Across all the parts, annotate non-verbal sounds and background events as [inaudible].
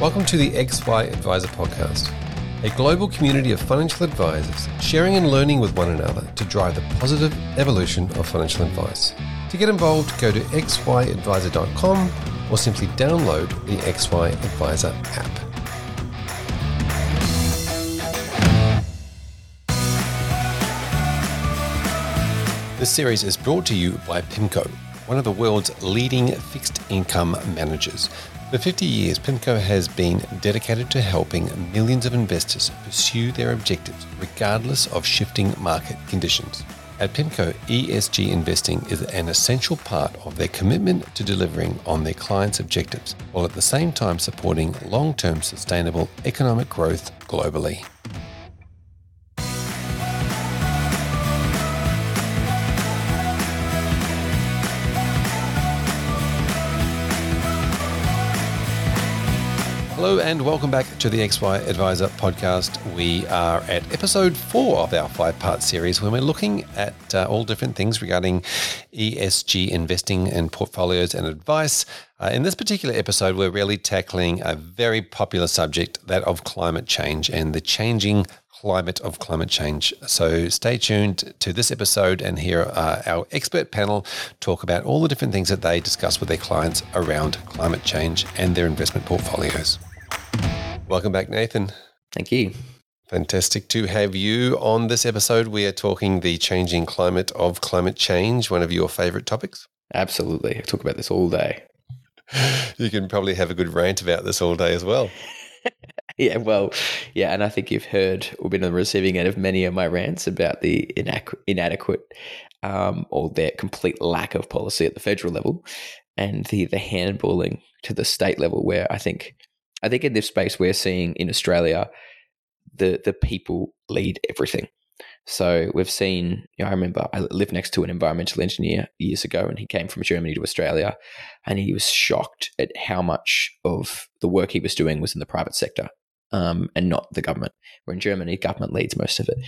Welcome to the XY Adviser Podcast, a global community of financial advisors sharing and learning with one another to drive the positive evolution of financial advice. To get involved, go to xyadviser.com or simply download the XY Adviser app. This series is brought to you by PIMCO, one of the world's leading fixed income managers. For 50 years, PIMCO has been dedicated to helping millions of investors pursue their objectives regardless of shifting market conditions. At PIMCO, ESG investing is an essential part of their commitment to delivering on their clients' objectives, while at the same time supporting long term sustainable economic growth globally. Hello and welcome back to the XY Adviser podcast. We are at episode four of our five part series where we're looking at uh, all different things regarding ESG investing and portfolios and advice. Uh, in this particular episode, we're really tackling a very popular subject that of climate change and the changing climate of climate change. So stay tuned to this episode and hear uh, our expert panel talk about all the different things that they discuss with their clients around climate change and their investment portfolios. Welcome back, Nathan. Thank you. Fantastic to have you on this episode. We are talking the changing climate of climate change, one of your favorite topics. Absolutely. I talk about this all day. You can probably have a good rant about this all day as well. [laughs] yeah, well, yeah, and I think you've heard or been on the receiving end of many of my rants about the inac- inadequate um, or their complete lack of policy at the federal level and the the handballing to the state level, where I think I think in this space we're seeing in Australia the the people lead everything. So we've seen. You know, I remember I lived next to an environmental engineer years ago, and he came from Germany to Australia, and he was shocked at how much of the work he was doing was in the private sector um, and not the government. Where in Germany, government leads most of it,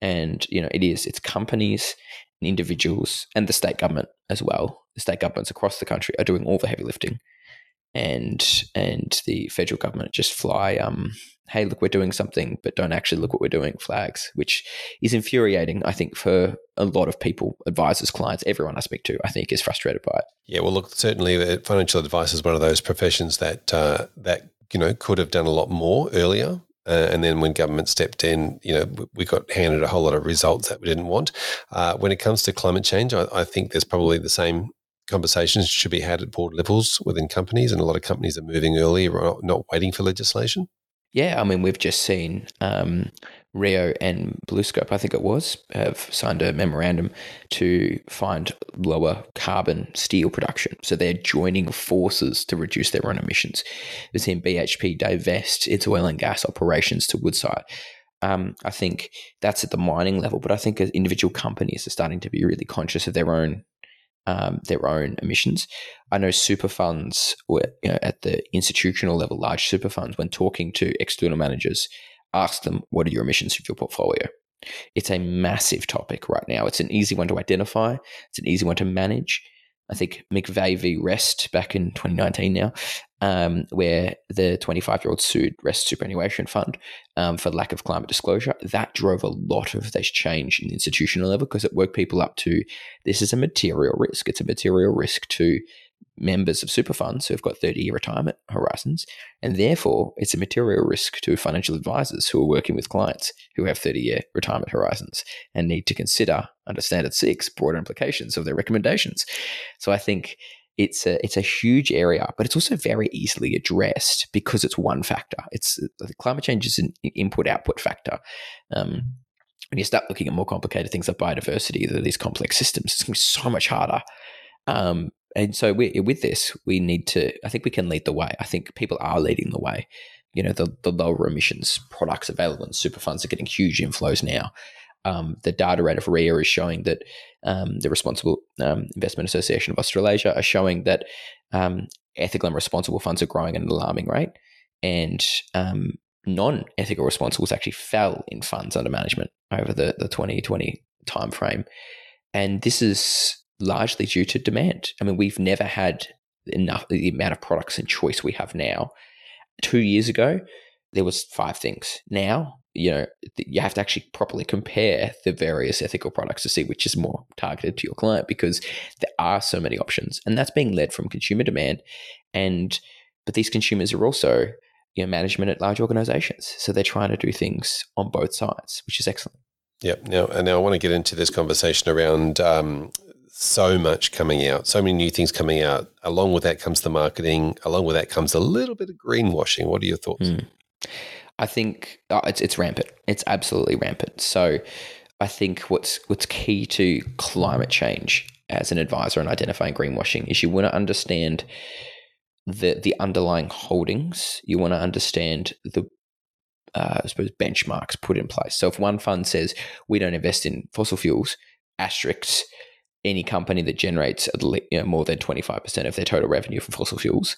and you know it is it's companies and individuals and the state government as well. The state governments across the country are doing all the heavy lifting and and the federal government just fly um, hey look we're doing something but don't actually look what we're doing flags which is infuriating i think for a lot of people advisors clients everyone i speak to i think is frustrated by it yeah well look certainly uh, financial advice is one of those professions that uh, that you know could have done a lot more earlier uh, and then when government stepped in, you know, we got handed a whole lot of results that we didn't want. Uh, when it comes to climate change, I, I, think there's probably the same conversations should be had at board levels within companies, and a lot of companies are moving early, or not waiting for legislation. Yeah, I mean, we've just seen um, Rio and BlueScope, I think it was, have signed a memorandum to find lower carbon steel production. So they're joining forces to reduce their own emissions. We've seen BHP divest its oil and gas operations to Woodside. Um, I think that's at the mining level, but I think individual companies are starting to be really conscious of their own um, their own emissions. I know super funds were, you know, at the institutional level, large super funds, when talking to external managers, ask them, what are your emissions of your portfolio? It's a massive topic right now. It's an easy one to identify, it's an easy one to manage. I think McVeigh v. Rest back in 2019 now, um, where the 25 year old sued Rest Superannuation Fund um, for lack of climate disclosure. That drove a lot of this change in the institutional level because it woke people up to this is a material risk. It's a material risk to members of super funds who have got 30 year retirement horizons. And therefore, it's a material risk to financial advisors who are working with clients who have 30 year retirement horizons and need to consider under Standard 6 broader implications of their recommendations. So I think it's a it's a huge area, but it's also very easily addressed because it's one factor. It's climate change is an input output factor. Um, when you start looking at more complicated things like biodiversity, these complex systems, it's going to be so much harder. Um, and so we, with this, we need to. I think we can lead the way. I think people are leading the way. You know, the, the lower emissions products available, and super funds are getting huge inflows now. Um, the data rate of RIA is showing that um, the Responsible um, Investment Association of Australasia are showing that um, ethical and responsible funds are growing at an alarming rate, and um, non-ethical responsibles actually fell in funds under management over the the 2020 timeframe. And this is largely due to demand. I mean, we've never had enough the amount of products and choice we have now. two years ago, there was five things. Now, you know, you have to actually properly compare the various ethical products to see which is more targeted to your client because there are so many options, and that's being led from consumer demand. And but these consumers are also you know management at large organizations, so they're trying to do things on both sides, which is excellent. Yep. Now, and now I want to get into this conversation around um, so much coming out, so many new things coming out. Along with that comes the marketing. Along with that comes a little bit of greenwashing. What are your thoughts? Mm. I think oh, it's it's rampant. It's absolutely rampant. So I think what's what's key to climate change as an advisor and identifying greenwashing is you want to understand the the underlying holdings. You want to understand the uh, I suppose benchmarks put in place. So if one fund says we don't invest in fossil fuels, asterisks any company that generates you know, more than 25% of their total revenue from fossil fuels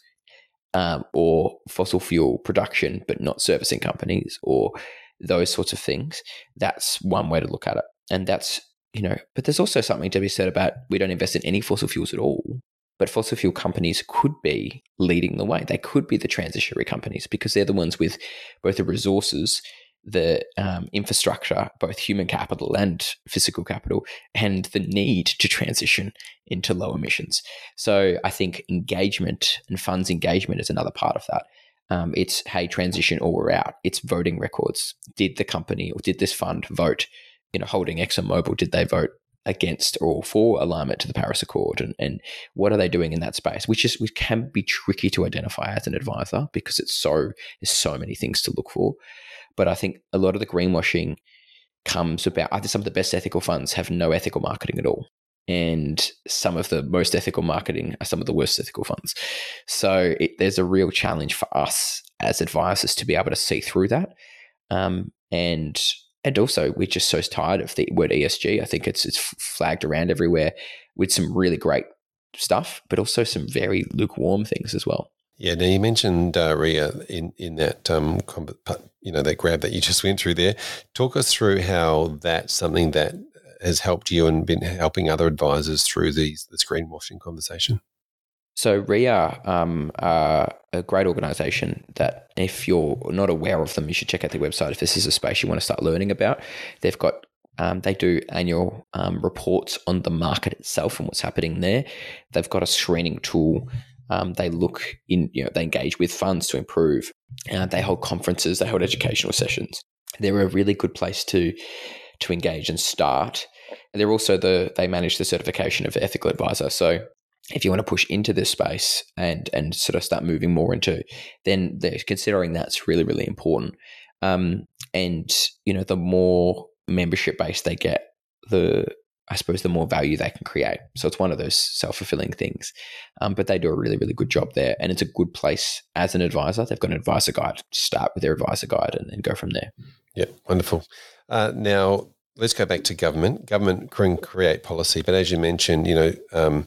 um, or fossil fuel production, but not servicing companies or those sorts of things. That's one way to look at it. And that's, you know, but there's also something to be said about we don't invest in any fossil fuels at all. But fossil fuel companies could be leading the way. They could be the transitionary companies because they're the ones with both the resources the um, infrastructure, both human capital and physical capital, and the need to transition into low emissions. So I think engagement and funds engagement is another part of that. Um, it's hey, transition or we're out. It's voting records. Did the company or did this fund vote? You know, holding ExxonMobil, did they vote against or for alignment to the Paris Accord, and, and what are they doing in that space? Which is which can be tricky to identify as an advisor because it's so there's so many things to look for. But I think a lot of the greenwashing comes about. I think some of the best ethical funds have no ethical marketing at all. And some of the most ethical marketing are some of the worst ethical funds. So it, there's a real challenge for us as advisors to be able to see through that. Um, and and also we're just so tired of the word ESG. I think it's it's flagged around everywhere with some really great stuff, but also some very lukewarm things as well. Yeah, now you mentioned uh, Ria in in that um, you know that grab that you just went through there. Talk us through how that's something that has helped you and been helping other advisors through these this greenwashing conversation. So RIA um, are a great organisation that if you're not aware of them, you should check out their website if this is a space you want to start learning about. They've got um, they do annual um, reports on the market itself and what's happening there. They've got a screening tool um, they look in, you know, they engage with funds to improve. Uh, they hold conferences, they hold educational sessions. They're a really good place to to engage and start. And they're also the they manage the certification of ethical advisor. So if you want to push into this space and and sort of start moving more into, then considering that's really really important. Um, and you know, the more membership base they get, the I suppose the more value they can create. So it's one of those self fulfilling things. Um, but they do a really, really good job there. And it's a good place as an advisor. They've got an advisor guide. To start with their advisor guide and then go from there. Yeah, wonderful. Uh, now, let's go back to government. Government can create policy, but as you mentioned, you know, um,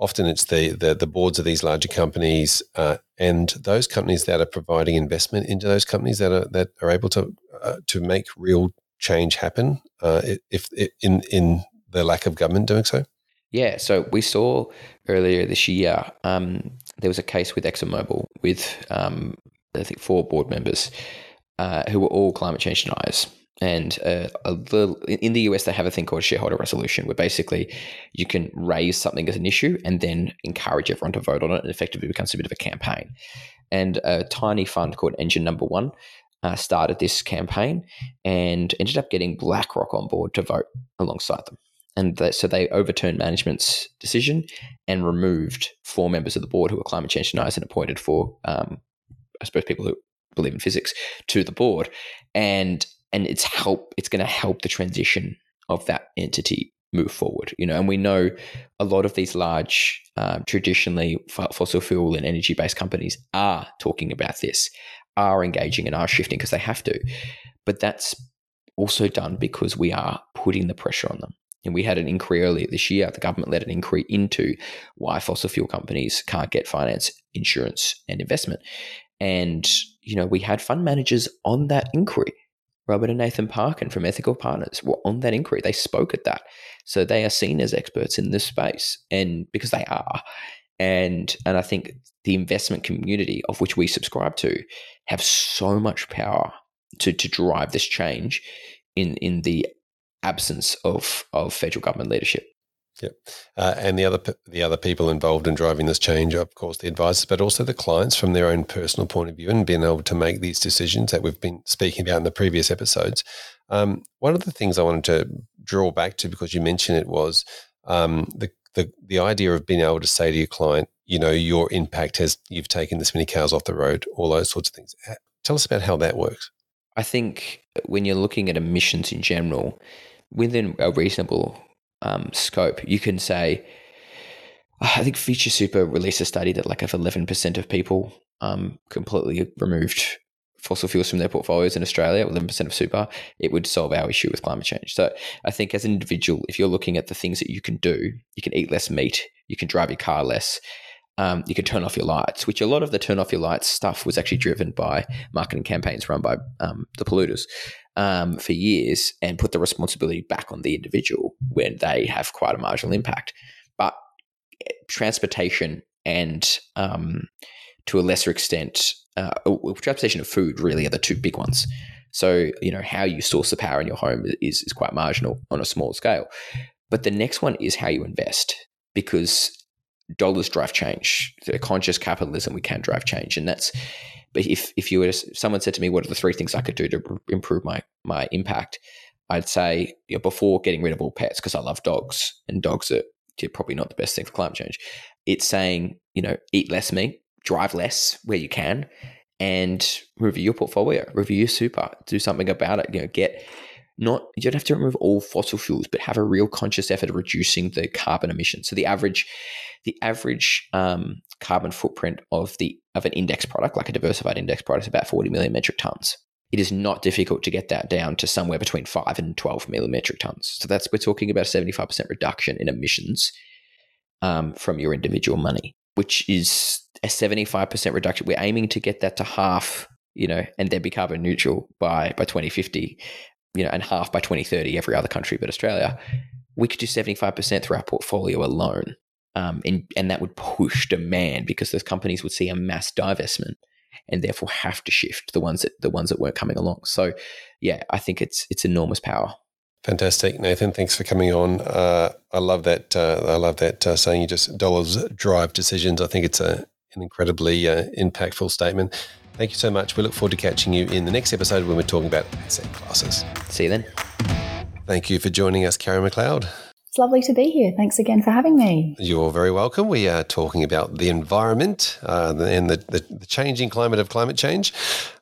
often it's the, the, the boards of these larger companies uh, and those companies that are providing investment into those companies that are that are able to uh, to make real change happen. Uh, if, if in in the lack of government doing so? Yeah, so we saw earlier this year um, there was a case with ExxonMobil with um, I think four board members uh, who were all climate change deniers. And uh, little, in the US, they have a thing called shareholder resolution, where basically you can raise something as an issue and then encourage everyone to vote on it, and effectively becomes a bit of a campaign. And a tiny fund called Engine Number One uh, started this campaign and ended up getting BlackRock on board to vote alongside them. And so they overturned management's decision and removed four members of the board who were climate change deniers and appointed four, um, I suppose, people who believe in physics to the board, and and it's help. It's going to help the transition of that entity move forward. You know, and we know a lot of these large, um, traditionally fossil fuel and energy based companies are talking about this, are engaging and are shifting because they have to, but that's also done because we are putting the pressure on them. And we had an inquiry earlier this year. The government led an inquiry into why fossil fuel companies can't get finance, insurance, and investment. And, you know, we had fund managers on that inquiry. Robert and Nathan Parkin from Ethical Partners were on that inquiry. They spoke at that. So they are seen as experts in this space. And because they are. And and I think the investment community of which we subscribe to have so much power to to drive this change in in the absence of of federal government leadership. Yep, uh, and the other the other people involved in driving this change, are, of course, the advisors, but also the clients from their own personal point of view, and being able to make these decisions that we've been speaking about in the previous episodes. Um, one of the things I wanted to draw back to, because you mentioned it, was um, the, the the idea of being able to say to your client, you know, your impact has you've taken this many cars off the road, all those sorts of things. Tell us about how that works. I think when you're looking at emissions in general, within a reasonable um, scope, you can say, I think Future Super released a study that like if 11% of people um, completely removed fossil fuels from their portfolios in Australia, 11% of super, it would solve our issue with climate change. So I think as an individual, if you're looking at the things that you can do, you can eat less meat, you can drive your car less, um, you can turn off your lights, which a lot of the turn off your lights stuff was actually driven by marketing campaigns run by um, the polluters um, for years and put the responsibility back on the individual when they have quite a marginal impact. But eh, transportation and um, to a lesser extent, uh, transportation of food really are the two big ones. So, you know, how you source the power in your home is, is quite marginal on a small scale. But the next one is how you invest because dollars drive change. The conscious capitalism, we can drive change. And that's but if if you were to, someone said to me, what are the three things I could do to improve my my impact? I'd say you know, before getting rid of all pets because I love dogs and dogs are probably not the best thing for climate change. It's saying you know eat less meat, drive less where you can, and review your portfolio, review your super, do something about it. You know, get not you don't have to remove all fossil fuels, but have a real conscious effort of reducing the carbon emissions. So the average, the average um, carbon footprint of the of an index product, like a diversified index product, is about 40 million metric tons. It is not difficult to get that down to somewhere between five and 12 million metric tons. So that's we're talking about a 75% reduction in emissions um, from your individual money, which is a 75% reduction. We're aiming to get that to half, you know, and then be carbon neutral by by 2050 you know, and half by 2030, every other country but Australia, we could do 75% through our portfolio alone. Um, and, and that would push demand because those companies would see a mass divestment and therefore have to shift the ones that the ones that weren't coming along. So yeah, I think it's it's enormous power. Fantastic, Nathan. Thanks for coming on. Uh, I love that. Uh, I love that uh, saying you just dollars drive decisions. I think it's a an incredibly uh, impactful statement. Thank you so much. We look forward to catching you in the next episode when we're talking about asset classes. See you then. Thank you for joining us, Karen McLeod. It's lovely to be here. Thanks again for having me. You're very welcome. We are talking about the environment uh, and the, the, the, changing climate of climate change.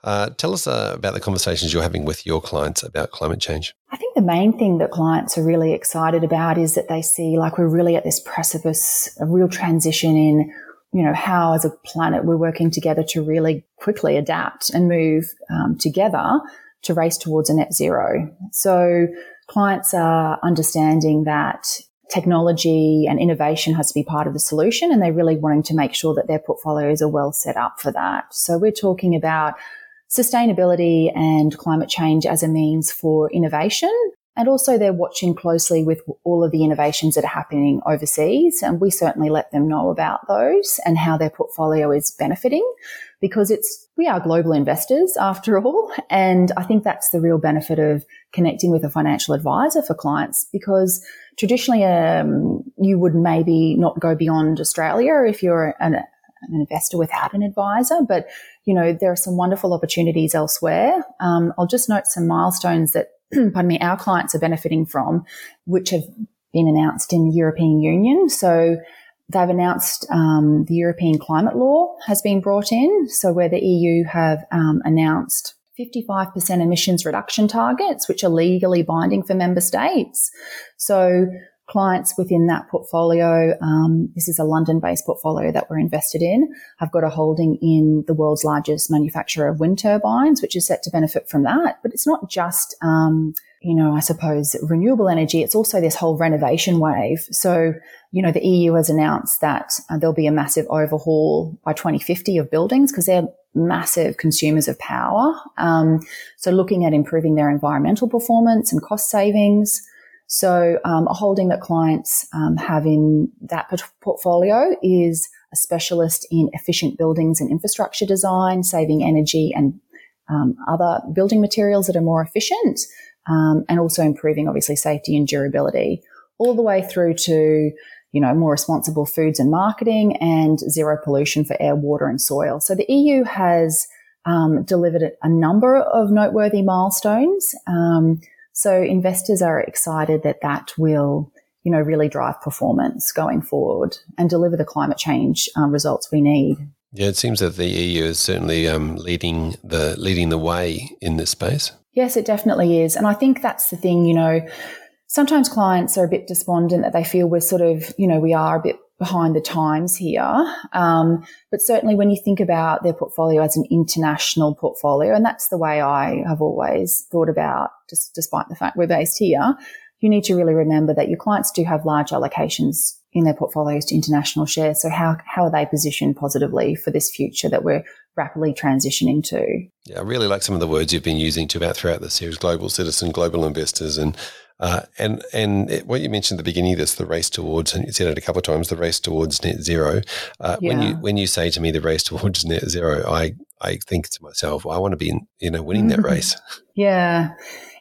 Uh, tell us uh, about the conversations you're having with your clients about climate change. I think the main thing that clients are really excited about is that they see like we're really at this precipice, a real transition in you know, how as a planet we're working together to really quickly adapt and move um, together to race towards a net zero. So clients are understanding that technology and innovation has to be part of the solution and they're really wanting to make sure that their portfolios are well set up for that. So we're talking about sustainability and climate change as a means for innovation and also they're watching closely with all of the innovations that are happening overseas. And we certainly let them know about those and how their portfolio is benefiting because it's, we are global investors after [laughs] all. And I think that's the real benefit of connecting with a financial advisor for clients because traditionally, um, you would maybe not go beyond Australia if you're an, an investor without an advisor, but you know there are some wonderful opportunities elsewhere. Um, I'll just note some milestones that [clears throat] pardon me, our clients are benefiting from, which have been announced in the European Union. So they've announced um, the European climate law has been brought in. So where the EU have um, announced 55% emissions reduction targets, which are legally binding for member states. So clients within that portfolio, um, this is a London-based portfolio that we're invested in, I've got a holding in the world's largest manufacturer of wind turbines, which is set to benefit from that. But it's not just, um, you know, I suppose renewable energy. It's also this whole renovation wave. So, you know, the EU has announced that uh, there'll be a massive overhaul by 2050 of buildings because they're massive consumers of power. Um, so looking at improving their environmental performance and cost savings So um, a holding that clients um, have in that portfolio is a specialist in efficient buildings and infrastructure design, saving energy and um, other building materials that are more efficient, um, and also improving obviously safety and durability, all the way through to you know more responsible foods and marketing and zero pollution for air, water, and soil. So the EU has um, delivered a number of noteworthy milestones. Um, so investors are excited that that will you know, really drive performance going forward and deliver the climate change um, results we need. Yeah, it seems that the EU is certainly um, leading the leading the way in this space. Yes, it definitely is, and I think that's the thing. You know, sometimes clients are a bit despondent that they feel we're sort of, you know, we are a bit behind the times here. Um, but certainly when you think about their portfolio as an international portfolio, and that's the way I have always thought about, just despite the fact we're based here, you need to really remember that your clients do have large allocations in their portfolios to international shares. So how, how are they positioned positively for this future that we're rapidly transitioning to? Yeah, I really like some of the words you've been using to about throughout the series: global citizen, global investors, and uh, and and it, what you mentioned at the beginning, this the race towards, and you said it a couple of times, the race towards net zero. Uh, yeah. When you when you say to me the race [laughs] towards net zero, I I think to myself, I want to be, you know, winning that race. yeah,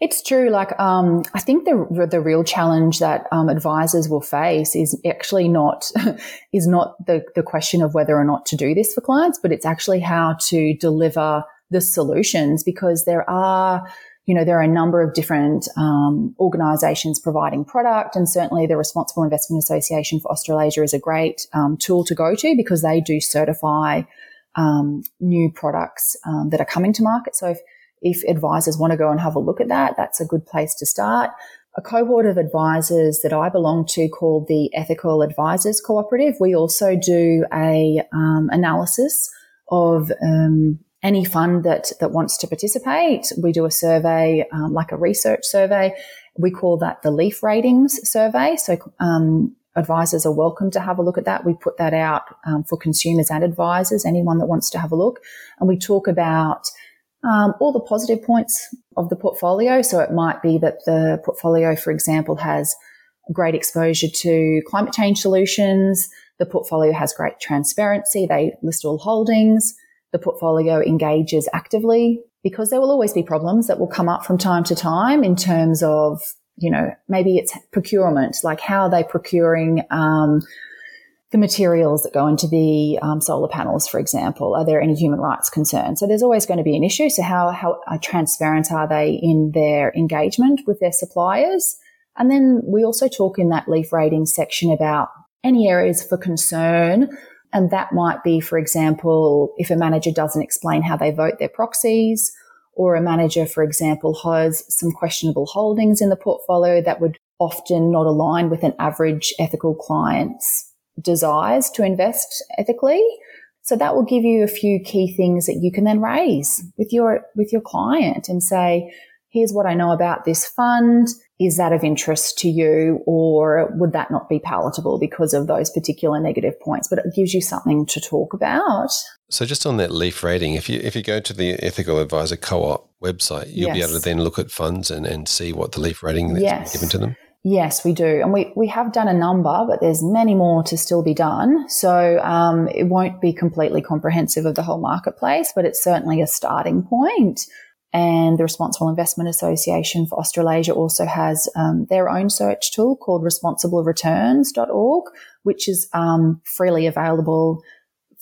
it's true. Like, um, I think the the real challenge that um, advisors will face is actually not [laughs] is not the the question of whether or not to do this for clients, but it's actually how to deliver the solutions because there are you know, there are a number of different um, organisations providing product, and certainly the Responsible Investment Association for Australasia is a great um, tool to go to because they do certify um, new products um, that are coming to market. So if, if advisors want to go and have a look at that, that's a good place to start. A cohort of advisors that I belong to called the Ethical Advisors Cooperative. We also do a um, analysis of um, any fund that that wants to participate. We do a survey, um, like a research survey. We call that the Leaf Ratings Survey. So um, advisors are welcome to have a look at that. We put that out um, for consumers and advisors, anyone that wants to have a look. And we talk about um, all the positive points of the portfolio. So it might be that the portfolio, for example, has great exposure to climate change solutions. The portfolio has great transparency. They list all holdings. The portfolio engages actively because there will always be problems that will come up from time to time in terms of you know, maybe it's procurement, like how are they procuring um, the materials that go into the um, solar panels, for example? Are there any human rights concerns? So there's always going to be an issue. So how, how transparent are they in their engagement with their suppliers? And then we also talk in that leaf rating section about any areas for concern. And that might be, for example, if a manager doesn't explain how they vote their proxies, or a manager, for example, has some questionable holdings in the portfolio that would often not align with an average ethical client's desires to invest ethically. So that will give you a few key things that you can then raise with your, with your client and say, here's what I know about this fund. Is that of interest to you or would that not be palatable because of those particular negative points? But it gives you something to talk about. So just on that leaf rating, if you if you go to the Ethical Advisor Co-op website, you'll yes. be able to then look at funds and, and see what the leaf rating that's yes. given to them. Yes, we do. And we, we have done a number, but there's many more to still be done. So um, it won't be completely comprehensive of the whole marketplace, but it's certainly a starting point. And the Responsible Investment Association for Australasia also has um, their own search tool called responsiblereturns.org, which is um, freely available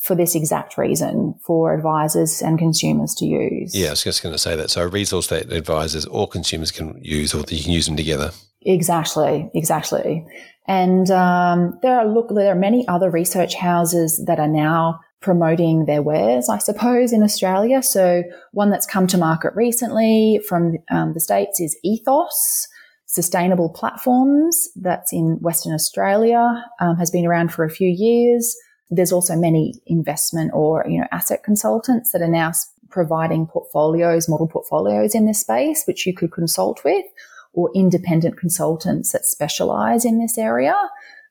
for this exact reason for advisors and consumers to use. Yeah, I was just going to say that. So a resource that advisors or consumers can use, or you can use them together. Exactly, exactly. And um, there are look, there are many other research houses that are now promoting their wares, I suppose, in Australia. So one that's come to market recently from um, the states is Ethos. Sustainable platforms that's in Western Australia um, has been around for a few years. There's also many investment or, you know, asset consultants that are now providing portfolios, model portfolios in this space, which you could consult with or independent consultants that specialize in this area.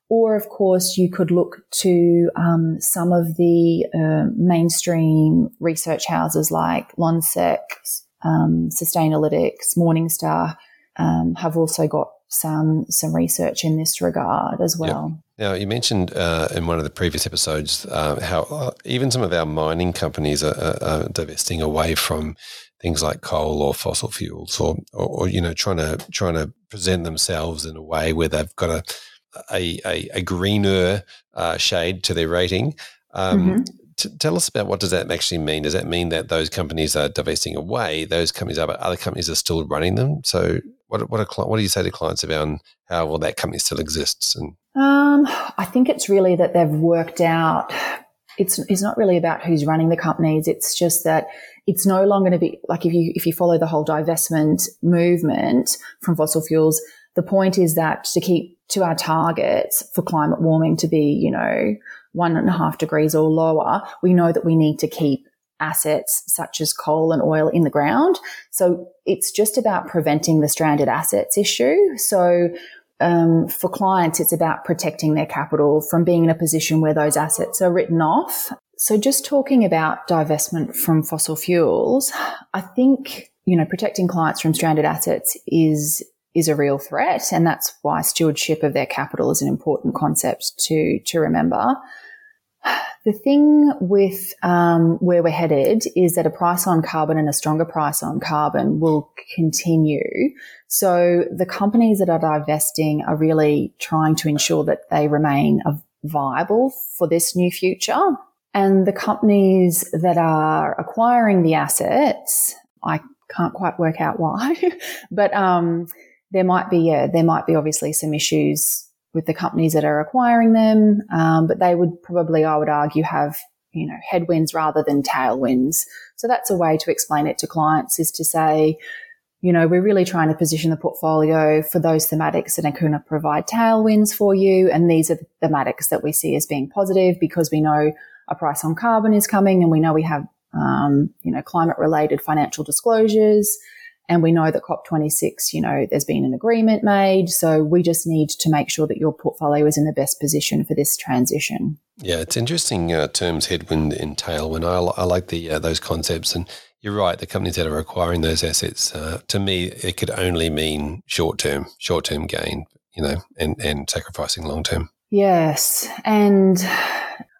Or, of course, you could look to um, some of the uh, mainstream research houses like Lonsec, um, Sustainalytics, Morningstar um, have also got some some research in this regard as well. Now, you mentioned uh, in one of the previous episodes uh, how uh, even some of our mining companies are, are, are, divesting away from things like coal or fossil fuels, or, or, or, you know, trying to trying to present themselves in a way where they've got a a, a, a greener uh, shade to their rating. Um, mm-hmm. t- tell us about what does that actually mean? Does that mean that those companies are divesting away? Those companies are, but other companies are still running them. So, what what, are, what do you say to clients about how well that company still exists and um, I think it's really that they've worked out. It's it's not really about who's running the companies. It's just that it's no longer going to be like if you if you follow the whole divestment movement from fossil fuels. The point is that to keep to our targets for climate warming to be, you know, one and a half degrees or lower, we know that we need to keep assets such as coal and oil in the ground. So it's just about preventing the stranded assets issue. So um, for clients, it's about protecting their capital from being in a position where those assets are written off. So just talking about divestment from fossil fuels, I think, you know, protecting clients from stranded assets is is a real threat. And that's why stewardship of their capital is an important concept to, to remember. The thing with um, where we're headed is that a price on carbon and a stronger price on carbon will continue. So the companies that are divesting are really trying to ensure that they remain viable for this new future. And the companies that are acquiring the assets, I can't quite work out why, [laughs] but um, there might be yeah, there might be obviously some issues with the companies that are acquiring them. Um, but they would probably, I would argue, have you know headwinds rather than tailwinds. So that's a way to explain it to clients is to say, you know, we're really trying to position the portfolio for those thematics that are going to provide tailwinds for you. And these are the thematics that we see as being positive because we know a price on carbon is coming and we know we have, um, you know, climate related financial disclosures. And we know that COP26, you know, there's been an agreement made. So we just need to make sure that your portfolio is in the best position for this transition. Yeah, it's interesting uh, terms headwind and tailwind. I, I like the uh, those concepts. And you're right, the companies that are acquiring those assets, uh, to me, it could only mean short term, short term gain, you know, and, and sacrificing long term. Yes. And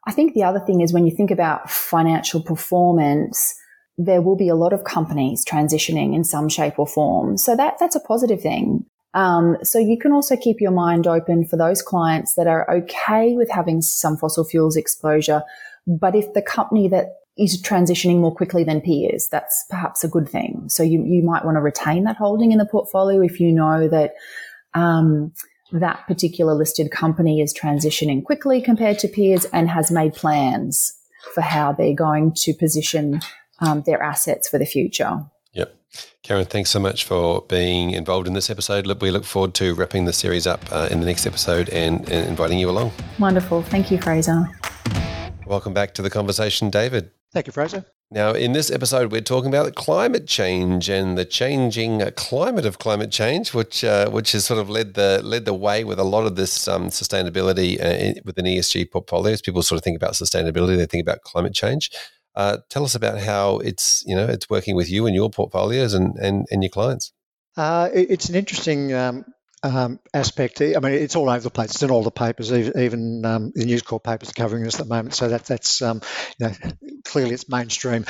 I think the other thing is when you think about financial performance, there will be a lot of companies transitioning in some shape or form. So that, that's a positive thing. Um, so you can also keep your mind open for those clients that are okay with having some fossil fuels exposure. But if the company that is transitioning more quickly than peers, that's perhaps a good thing. So you, you might want to retain that holding in the portfolio if you know that, um, that particular listed company is transitioning quickly compared to peers and has made plans for how they're going to position um, their assets for the future. Yep. Karen, thanks so much for being involved in this episode. We look forward to wrapping the series up uh, in the next episode and, and inviting you along. Wonderful. Thank you, Fraser. Welcome back to the conversation, David. Thank you, Fraser. Now, in this episode, we're talking about climate change and the changing climate of climate change, which uh, which has sort of led the led the way with a lot of this um, sustainability uh, within ESG portfolios. People sort of think about sustainability; they think about climate change. Uh, tell us about how it's you know it's working with you and your portfolios and and, and your clients. Uh, it's an interesting um, um, aspect. I mean, it's all over the place. It's in all the papers, even um, the News Corp papers are covering this at the moment. So that that's um, you know clearly it's mainstream.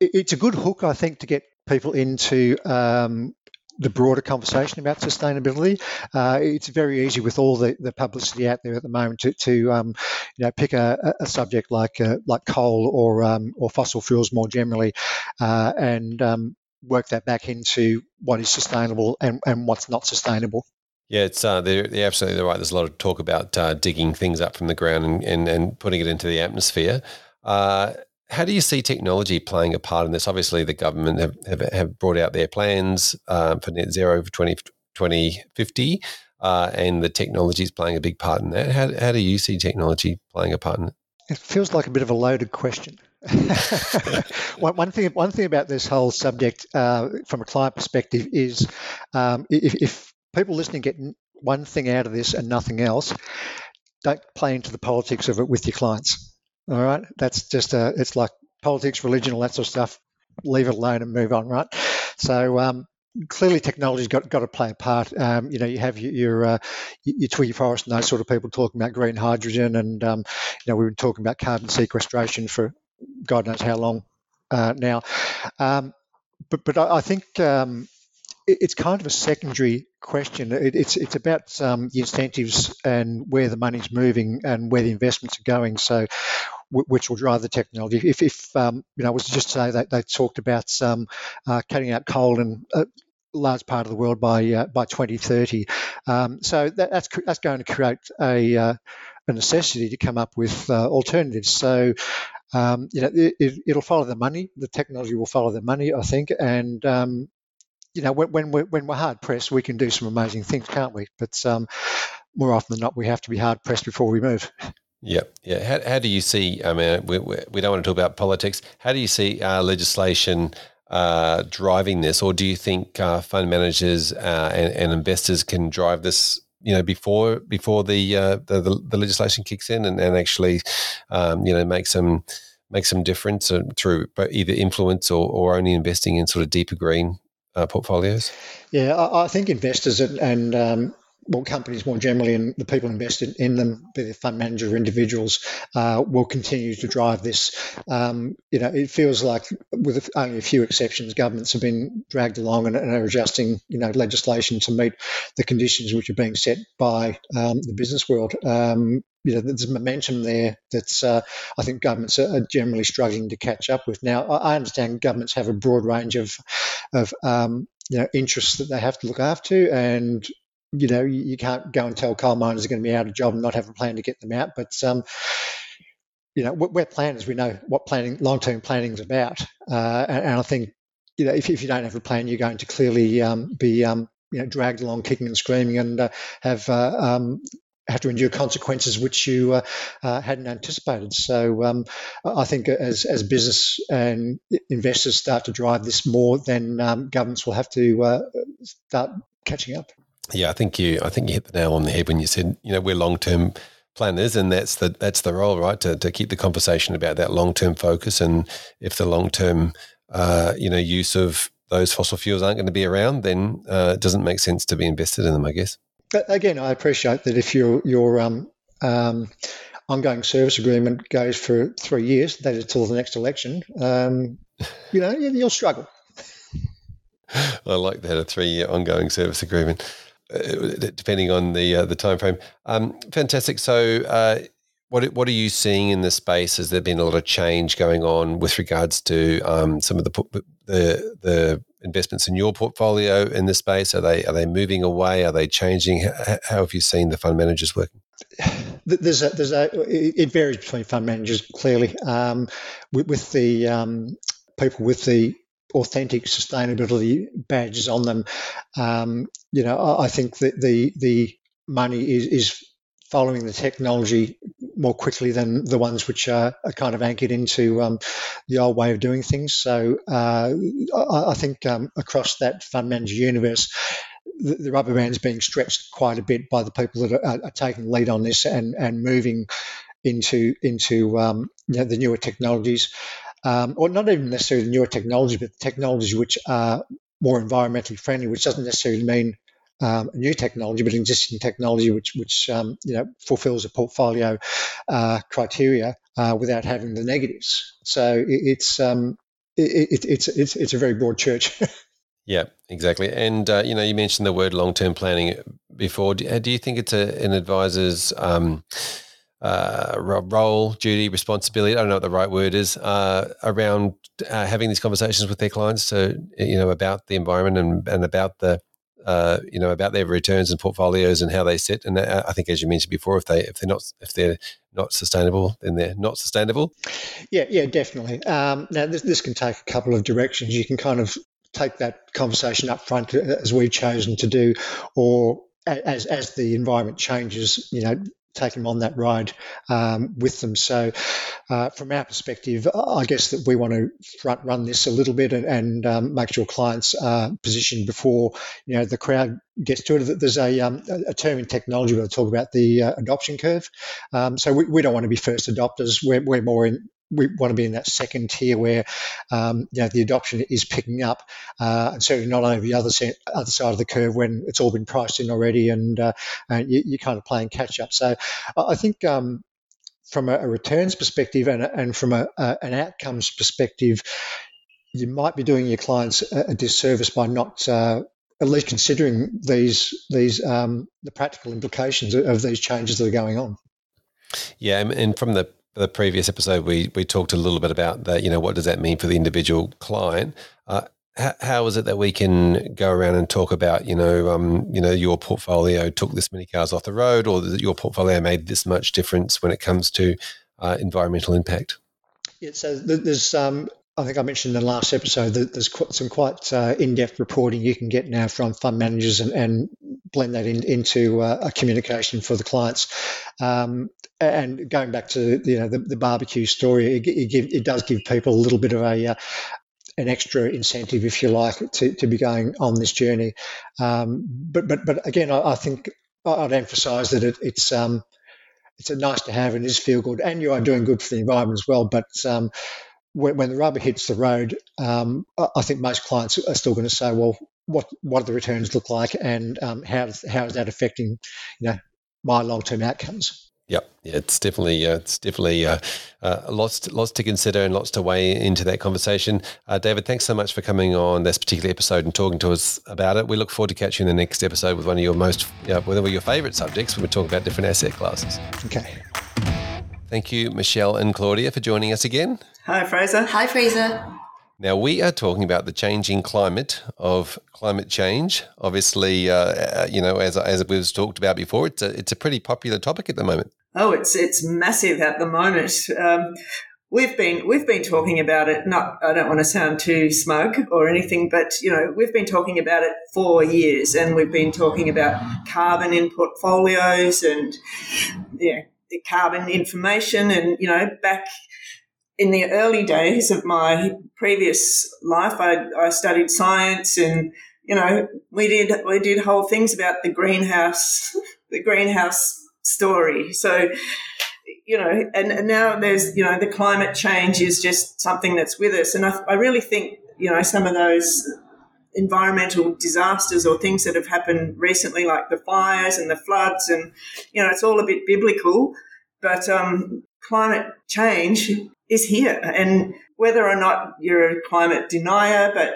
It's a good hook, I think, to get people into um, the broader conversation about sustainability. Uh, it's very easy with all the, the publicity out there at the moment to, to um, you know pick a, a subject like uh, like coal or um, or fossil fuels more generally, uh, and um, work that back into what is sustainable and, and what's not sustainable. Yeah, it's uh, they're, they're absolutely right. There's a lot of talk about uh, digging things up from the ground and, and, and putting it into the atmosphere. How do you see technology playing a part in this? Obviously, the government have, have, have brought out their plans uh, for net zero for 20, 2050, uh, and the technology is playing a big part in that. How, how do you see technology playing a part in it? It feels like a bit of a loaded question. [laughs] one, one, thing, one thing about this whole subject, uh, from a client perspective, is um, if, if people listening get one thing out of this and nothing else, don't play into the politics of it with your clients. All right, that's just a, it's like politics, religion, all that sort of stuff. Leave it alone and move on, right? So um, clearly technology's got got to play a part. Um, you know, you have your your, uh, your Twiggy Forrest and those sort of people talking about green hydrogen, and um, you know, we've been talking about carbon sequestration for God knows how long uh, now. Um, but but I, I think um, it, it's kind of a secondary question. It, it's it's about um, the incentives and where the money's moving and where the investments are going. So which will drive the technology. If, if um, you know, was just say that they talked about um, uh, cutting out coal and a large part of the world by uh, by 2030. Um, so that, that's that's going to create a uh, a necessity to come up with uh, alternatives. So um, you know, it, will follow the money. The technology will follow the money, I think. And um, you know, when, when, we're, when we're hard pressed, we can do some amazing things, can't we? But um, more often than not, we have to be hard pressed before we move. Yeah, yeah. How, how do you see? I mean, we, we don't want to talk about politics. How do you see uh, legislation uh, driving this, or do you think uh, fund managers uh, and, and, investors can drive this you know before before the uh, the, the, the, legislation kicks in and, and actually um, you know make some make some difference through either influence or, or only investing in sort of deeper green uh, portfolios? Yeah, I, I, think investors and, and um, well, companies more generally and the people invested in them, be they fund manager or individuals, uh, will continue to drive this. Um, you know, it feels like, with only a few exceptions, governments have been dragged along and, and are adjusting, you know, legislation to meet the conditions which are being set by um, the business world. Um, you know, there's momentum there that's uh, I think governments are, generally struggling to catch up with. Now, I understand governments have a broad range of of um, you know interests that they have to look after, and you know, you, you, can't go and tell coal miners are going to be out of job and not have a plan to get them out. But um, you know, we're planners. We know what planning, long-term planning is about. Uh, and, and, I think, you know, if, if, you don't have a plan, you're going to clearly um, be, um, you know, dragged along kicking and screaming and uh, have uh, um, have to endure consequences which you uh, uh, hadn't anticipated. So um, I think as, as business and investors start to drive this more, then um, governments will have to uh, start catching up. Yeah, I think you. I think you hit the nail on the head when you said, you know, we're long term planners, and that's the that's the role, right? To to keep the conversation about that long term focus, and if the long term, uh, you know, use of those fossil fuels aren't going to be around, then uh, it doesn't make sense to be invested in them, I guess. But again, I appreciate that if your your um, um, ongoing service agreement goes for three years, that is till the next election, um, you know, you'll struggle. [laughs] I like that a three year ongoing service agreement. Uh, depending on the uh, the time frame. Um, fantastic. So, uh, what what are you seeing in the space? Has there been a lot of change going on with regards to um, some of the the the investments in your portfolio in this space? Are they are they moving away? Are they changing? How, how have you seen the fund managers working? There's a, there's a it varies between fund managers clearly um, with, with, the um, people with the authentic sustainability badges on them. Um, you know, I, I, think that the the money is, is following the technology more quickly than the ones which are, are kind of anchored into um, the old way of doing things. So uh, I, I, think um, across that fund manager universe, the, the rubber band's being stretched quite a bit by the people that are, are taking lead on this and, and moving into into um, you know, the newer technologies um, or not even necessarily the newer technology, but technologies which are more environmentally friendly, which doesn't necessarily mean um, new technology, but existing technology which which um, you know fulfills a portfolio uh, criteria uh, without having the negatives. So it, it's um, it, it, it's it's it's a very broad church. [laughs] yeah, exactly. And uh, you know, you mentioned the word long term planning before. Do, do, you think it's a, an advisor's um, uh, role, duty, responsibility. I don't know what the right word is uh, around uh, having these conversations with their clients to you know about the environment and, and about the uh, you know about their returns and portfolios and how they sit. And uh, I think, as you mentioned before, if they if they're not if they're not sustainable, then they're not sustainable. Yeah, yeah, definitely. Um, now this this can take a couple of directions. You can kind of take that conversation up front uh, as we've chosen to do, or as as the environment changes, you know, take them on that ride um, with them. So, uh, from our perspective, I guess that we want to front run this a little bit and, and um, make sure clients are positioned before you know the crowd gets to it. There's a, um, a term in technology we'll talk about the uh, adoption curve. Um, so we, we, don't want to be first adopters. We're, we're more in we want to be in that second tier where um, you know the adoption is picking up, uh, and certainly not over the other other side of the curve when it's all been priced in already, and, uh, and you, are kind of playing catch up. So I think. Um, from a, a, returns perspective and, and from a, a, an outcomes perspective, you might be doing your clients a, disservice by not uh, at least considering these these um, the practical implications of these changes that are going on. Yeah, and from the the previous episode, we we talked a little bit about that. You know, what does that mean for the individual client? Uh, how, how is it that we can go around and talk about, you know, um, you know, your portfolio took this many cars off the road, or that your portfolio made this much difference when it comes to uh, environmental impact? Yeah, so there's um, I think I mentioned in the last episode that there's some quite uh, in-depth reporting you can get now from fund managers and, and blend that in, into uh, a communication for the clients. Um, and going back to you know the, the barbecue story, it, it, give, it, does give people a little bit of a uh, an extra incentive, if you like, to, to be going on this journey. Um, but but but again, I, I think I'd emphasise that it, it's um, it's a nice to have and it is feel good, and you are doing good for the environment as well. But um, when, when, the rubber hits the road, um, I think most clients are still going to say, well, what what do the returns look like, and um, how how is that affecting, you know, my long term outcomes? Yep, yeah, it's definitely uh, it's definitely uh, uh, lots to, lots to consider and lots to weigh into that conversation. Uh, David, thanks so much for coming on this particular episode and talking to us about it. We look forward to catching you in the next episode with one of your most, yeah, one of your favourite subjects when we talk about different asset classes. Okay. Thank you, Michelle and Claudia, for joining us again. Hi, Fraser. Hi, Fraser. Now, we are talking about the changing climate of climate change. Obviously, uh, uh you know, as, as we've talked about before, it's a, it's a pretty popular topic at the moment. Oh, it's it's massive at the moment. Um, we've been we've been talking about it. Not I don't want to sound too smug or anything, but you know we've been talking about it for years, and we've been talking about carbon in portfolios and yeah, the carbon information, and you know back in the early days of my previous life, I, I studied science and you know we did we did whole things about the greenhouse [laughs] the greenhouse story. So, you know, and, and now there's, you know, the climate change is just something that's with us. And I, I really think, you know, some of those environmental disasters or things that have happened recently, like the fires and the floods, and, you know, it's all a bit biblical, but um, climate change is here. And whether or not you're a climate denier, but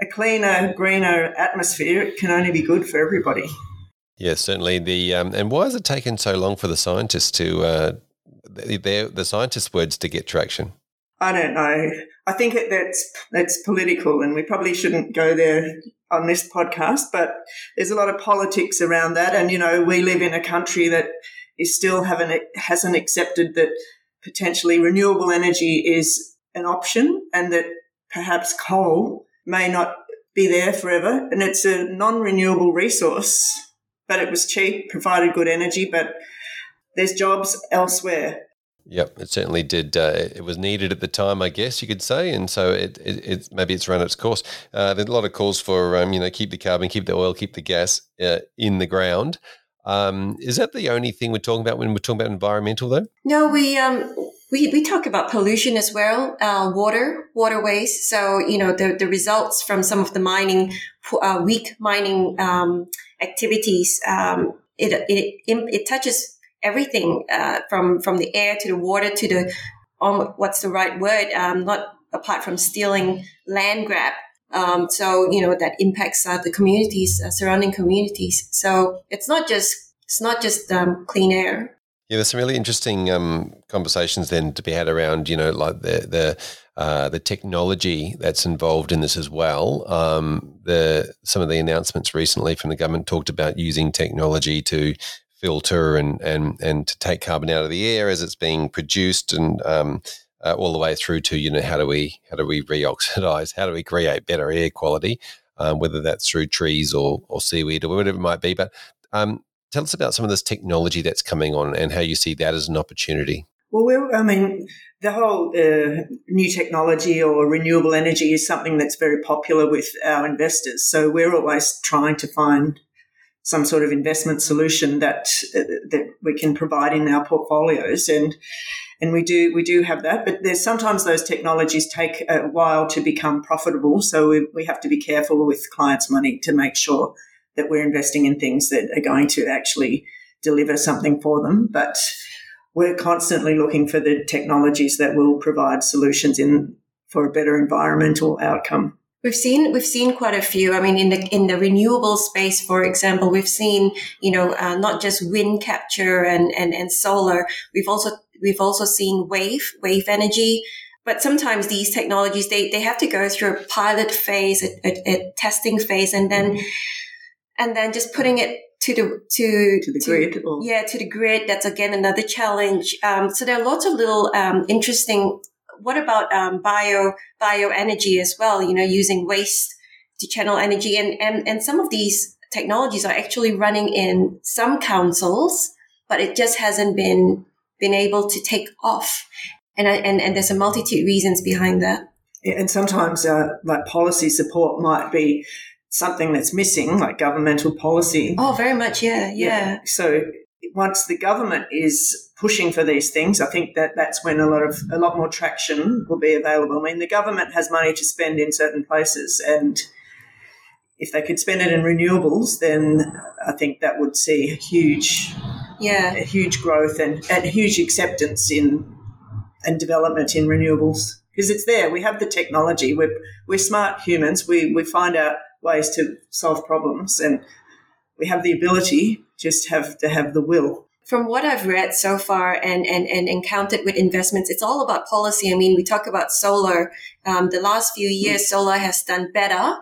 a cleaner, greener atmosphere can only be good for everybody. Yes, certainly. The um, and why has it taken so long for the scientists to uh, the, the scientists' words to get traction? I don't know. I think that's that's political, and we probably shouldn't go there on this podcast. But there's a lot of politics around that, and you know, we live in a country that is still haven't hasn't accepted that potentially renewable energy is an option, and that perhaps coal may not be there forever, and it's a non-renewable resource but it was cheap, provided good energy, but there's jobs elsewhere. Yep, it certainly did. Uh, it was needed at the time, I guess you could say, and so it, it, it maybe it's run its course. Uh, there's a lot of calls for um, you know keep the carbon, keep the oil, keep the gas uh, in the ground. Um, is that the only thing we're talking about when we're talking about environmental, though? No, we um, we, we talk about pollution as well, uh, water, waterways. So you know the the results from some of the mining, uh, weak mining um, activities. Um, it, it, it touches everything uh, from from the air to the water to the um, what's the right word? Um, not apart from stealing land grab. Um, so you know that impacts uh, the communities, uh, surrounding communities. So it's not just it's not just um, clean air. Yeah, there's some really interesting um, conversations then to be had around, you know, like the the uh, the technology that's involved in this as well. Um, the some of the announcements recently from the government talked about using technology to filter and and and to take carbon out of the air as it's being produced and um, uh, all the way through to you know how do we how do we reoxidize how do we create better air quality um, whether that's through trees or or seaweed or whatever it might be but um, Tell us about some of this technology that's coming on and how you see that as an opportunity. Well, I mean, the whole uh, new technology or renewable energy is something that's very popular with our investors. So we're always trying to find some sort of investment solution that that we can provide in our portfolios. And and we do we do have that. But there's sometimes those technologies take a while to become profitable, so we, we have to be careful with clients' money to make sure that we're investing in things that are going to actually deliver something for them. But we're constantly looking for the technologies that will provide solutions in for a better environmental outcome. We've seen we've seen quite a few. I mean, in the in the renewable space, for example, we've seen you know uh, not just wind capture and, and and solar. We've also we've also seen wave wave energy. But sometimes these technologies they they have to go through a pilot phase, a, a, a testing phase, and then and then just putting it to the to, to the to, grid. Or? Yeah, to the grid. That's again another challenge. Um, so there are lots of little um, interesting what about um, bio bioenergy as well? You know, using waste to channel energy, and and and some of these technologies are actually running in some councils, but it just hasn't been been able to take off. And and and there's a multitude of reasons behind that. Yeah, and sometimes uh, like policy support might be something that's missing, like governmental policy. Oh, very much, yeah, yeah. yeah. So once the government is pushing for these things, I think that that's when a lot of a lot more traction will be available. I mean, the government has money to spend in certain places, and if they could spend it in renewables, then I think that would see a huge, yeah, a huge growth and, and huge acceptance in and development in renewables because it's there. We have the technology. We're we're smart humans. We we find out ways to solve problems, and we have the ability just have to have the will. From what I've read so far and, and, and encountered with investments, it's all about policy. I mean, we talk about solar. Um, the last few years, solar has done better.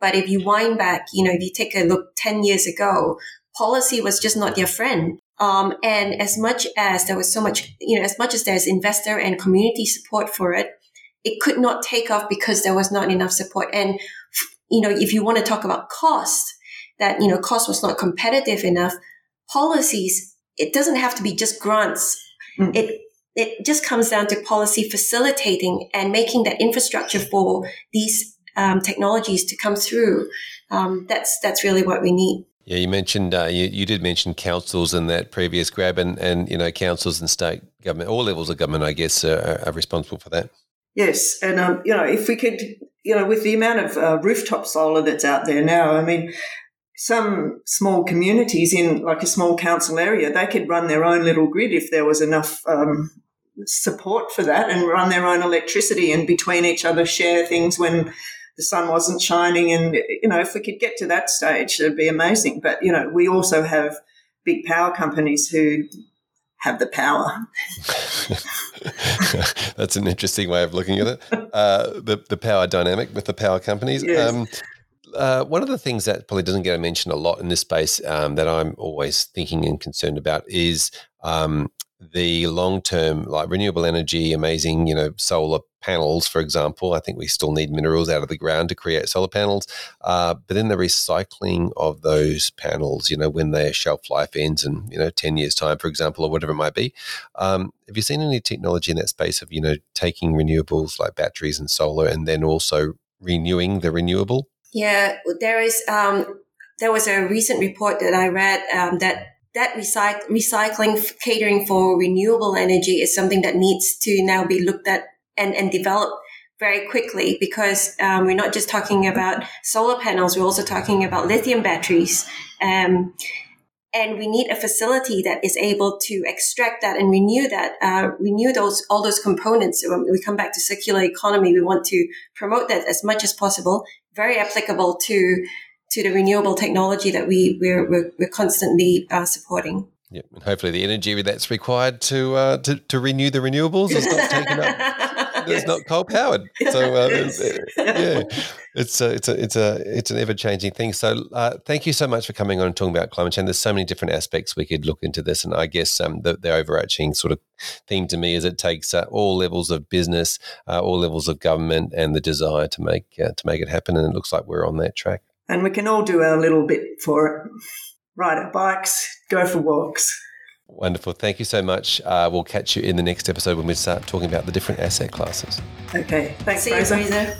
But if you wind back, you know, if you take a look 10 years ago, policy was just not your friend. Um, and as much as there was so much, you know, as much as there's investor and community support for it, it could not take off because there was not enough support. And, you know, if you want to talk about cost, that, you know, cost was not competitive enough. Policies, it doesn't have to be just grants. Mm. It, it just comes down to policy facilitating and making that infrastructure for these um, technologies to come through. Um, that's that's really what we need. Yeah, you mentioned uh, you, you did mention councils in that previous grab, and and you know councils and state government, all levels of government, I guess, are, are responsible for that. Yes, and um, you know if we could, you know, with the amount of uh, rooftop solar that's out there now, I mean, some small communities in like a small council area, they could run their own little grid if there was enough um, support for that and run their own electricity and between each other share things when the sun wasn't shining. And, you know, if we could get to that stage, it'd be amazing. But, you know, we also have big power companies who have the power. [laughs] That's an interesting way of looking at it. Uh, the, the power dynamic with the power companies. Yes. Um, uh, one of the things that probably doesn't get mentioned a lot in this space um, that I'm always thinking and concerned about is um, the long term, like renewable energy, amazing, you know, solar panels, for example. I think we still need minerals out of the ground to create solar panels. Uh, but then the recycling of those panels, you know, when their shelf life ends in, you know, 10 years' time, for example, or whatever it might be. Um, have you seen any technology in that space of, you know, taking renewables like batteries and solar and then also renewing the renewable? Yeah, there is. Um, there was a recent report that I read um, that that recyc- recycling catering for renewable energy is something that needs to now be looked at and, and developed very quickly because um, we're not just talking about solar panels, we're also talking about lithium batteries. Um, and we need a facility that is able to extract that and renew that, uh, renew those all those components. So when we come back to circular economy, we want to promote that as much as possible. Very applicable to to the renewable technology that we we're we're, we're constantly uh, supporting. Yep, and hopefully the energy that's required to uh, to, to renew the renewables is not taken up. [laughs] It's not coal powered. So [laughs] uh, yeah, it's a, it's a it's a it's an ever changing thing. So uh, thank you so much for coming on and talking about climate change. There's so many different aspects we could look into this, and I guess um, the, the overarching sort of theme to me is it takes uh, all levels of business, uh, all levels of government, and the desire to make uh, to make it happen. And it looks like we're on that track. And we can all do our little bit for it. Ride our bikes, go for walks. Wonderful. Thank you so much. Uh, we'll catch you in the next episode when we start talking about the different asset classes. Okay. Thanks, See Fraser. You, Fraser.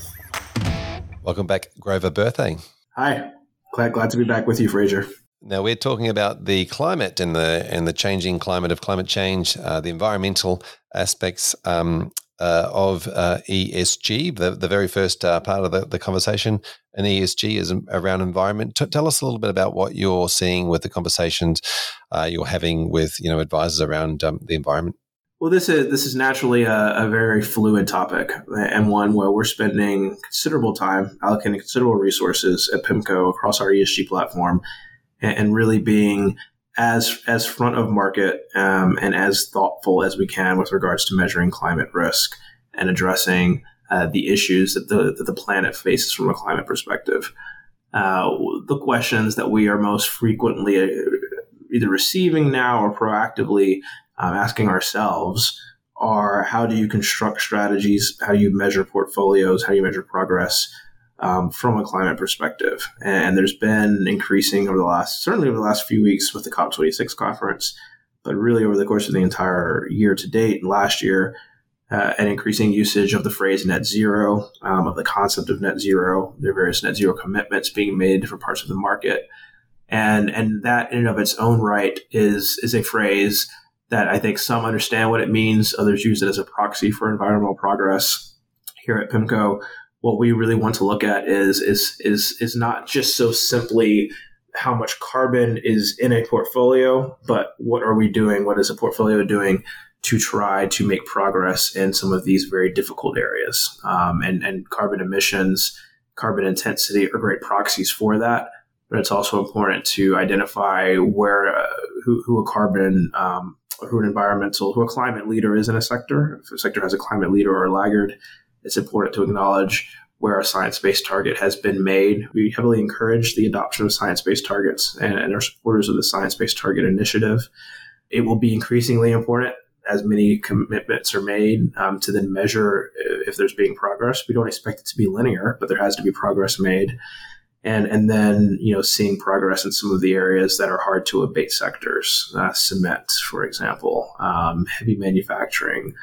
Welcome back, Grover Burthey. Hi. Glad, glad to be back with you, Fraser. Now we're talking about the climate and the and the changing climate of climate change, uh, the environmental aspects um, uh, of uh, ESG. The, the very first uh, part of the, the conversation, and ESG is around environment. T- tell us a little bit about what you're seeing with the conversations uh, you're having with you know advisors around um, the environment. Well, this is this is naturally a, a, very fluid topic and one where we're spending considerable time allocating considerable resources at PIMCO across our ESG platform and, and really being as as front of market um, and as thoughtful as we can with regards to measuring climate risk and addressing uh, the issues that the that the planet faces from a climate perspective. Uh, the questions that we are most frequently uh, either receiving now or proactively um, asking ourselves are how do you construct strategies? How do you measure portfolios? How do you measure progress? Um, from a climate perspective. And there's been increasing over the last, certainly over the last few weeks with the COP26 conference, but really over the course of the entire year to date, and last year, uh, an increasing usage of the phrase net zero, um, of the concept of net zero. There are various net zero commitments being made in different parts of the market. And, and that in and of its own right is, is a phrase that I think some understand what it means. Others use it as a proxy for environmental progress. Here at PIMCO, what we really want to look at is is is is not just so simply how much carbon is in a portfolio, but what are we doing? What is a portfolio doing to try to make progress in some of these very difficult areas? Um, and and carbon emissions, carbon intensity are great proxies for that. But it's also important to identify where uh, who, who a carbon um, who an environmental who a climate leader is in a sector. If a sector has a climate leader or a laggard, it's important to acknowledge where a science-based target has been made. We heavily encourage the adoption of science-based targets and, and are supporters of the science-based target initiative. It will be increasingly important as many commitments are made um, to then measure if there's being progress. We don't expect it to be linear, but there has to be progress made. And, and then, you know, seeing progress in some of the areas that are hard to abate sectors, uh, cement, for example, um, heavy manufacturing,